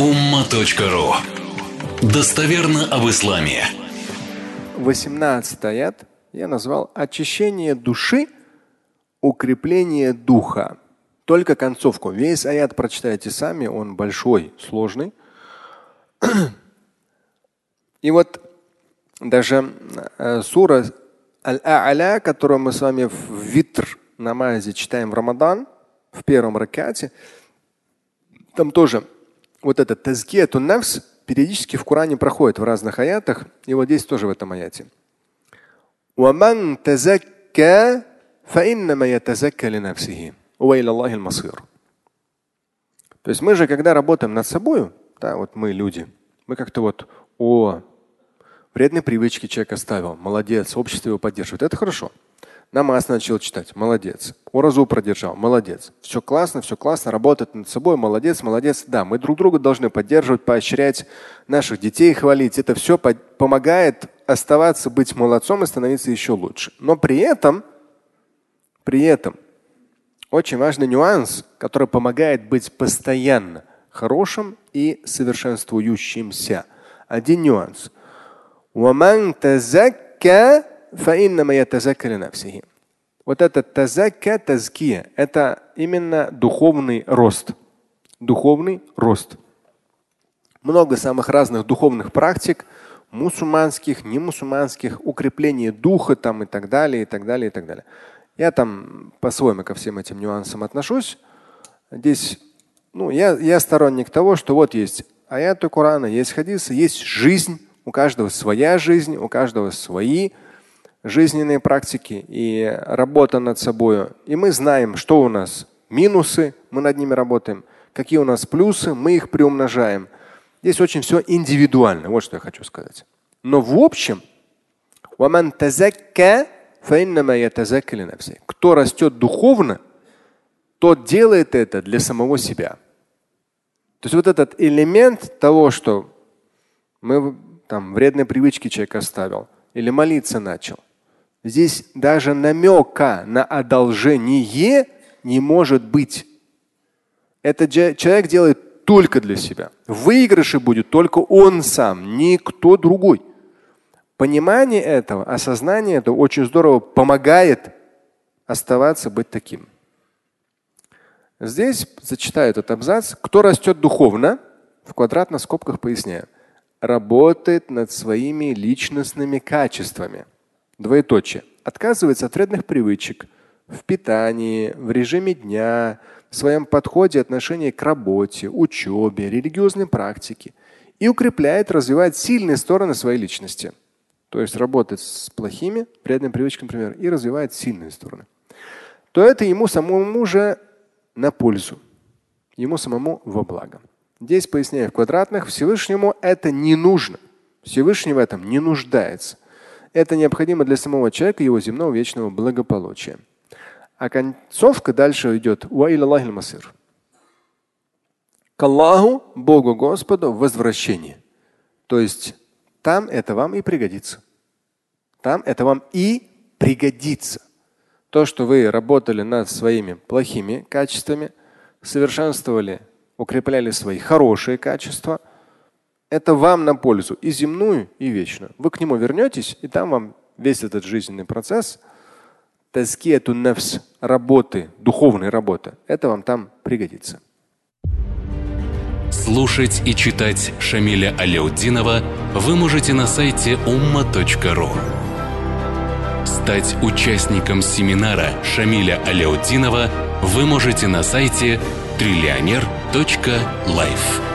umma.ru Достоверно об исламе. 18 аят я назвал очищение души, укрепление духа. Только концовку. Весь аят прочитайте сами, он большой, сложный. И вот даже э, сура Аль-А'ля, которую мы с вами в витр намазе читаем в Рамадан, в первом ракате, там тоже вот этот тазгияту навс периодически в Коране проходит в разных аятах, и вот здесь тоже в этом аяте. То есть мы же, когда работаем над собой, да, вот мы люди, мы как-то вот, о, вредные привычки человек оставил, молодец, общество его поддерживает, это хорошо. Намаз начал читать, молодец. Уразу продержал, молодец. Все классно, все классно, работать над собой, молодец, молодец. Да, мы друг друга должны поддерживать, поощрять, наших детей хвалить. Это все помогает оставаться, быть молодцом и становиться еще лучше. Но при этом, при этом, очень важный нюанс, который помогает быть постоянно хорошим и совершенствующимся. Один нюанс. Вот это тазакка, тазкия, это именно духовный рост. Духовный рост. Много самых разных духовных практик, мусульманских, не мусульманских, укрепление духа там и так далее, и так далее, и так далее. Я там по-своему ко всем этим нюансам отношусь. Здесь, ну, я, я сторонник того, что вот есть аяты Корана, есть хадисы, есть жизнь, у каждого своя жизнь, у каждого свои жизненные практики и работа над собой. И мы знаем, что у нас минусы, мы над ними работаем, какие у нас плюсы, мы их приумножаем. Здесь очень все индивидуально, вот что я хочу сказать. Но в общем, кто растет духовно, тот делает это для самого себя. То есть вот этот элемент того, что мы там вредные привычки человек оставил или молиться начал, Здесь даже намека на одолжение не может быть. Это человек делает только для себя. В выигрыше будет только он сам, никто другой. Понимание этого, осознание этого очень здорово помогает оставаться быть таким. Здесь зачитаю этот абзац. Кто растет духовно, в квадратных скобках поясняю, работает над своими личностными качествами – Двоеточие. Отказывается от вредных привычек в питании, в режиме дня, в своем подходе отношении к работе, учебе, религиозной практике и укрепляет, развивает сильные стороны своей личности. То есть работает с плохими вредными привычками, например, и развивает сильные стороны. То это ему самому же на пользу, ему самому во благо. Здесь поясняю в квадратных, Всевышнему это не нужно. Всевышний в этом не нуждается. Это необходимо для самого человека его земного вечного благополучия. А концовка дальше идет. К Аллаху, Богу Господу, возвращение. То есть там это вам и пригодится. Там это вам и пригодится. То, что вы работали над своими плохими качествами, совершенствовали, укрепляли свои хорошие качества – это вам на пользу и земную, и вечную. Вы к нему вернетесь, и там вам весь этот жизненный процесс, тазкияту нефс, работы, духовной работы, это вам там пригодится. Слушать и читать Шамиля Аляутдинова вы можете на сайте umma.ru. Стать участником семинара Шамиля Аляутдинова вы можете на сайте триллионер.life.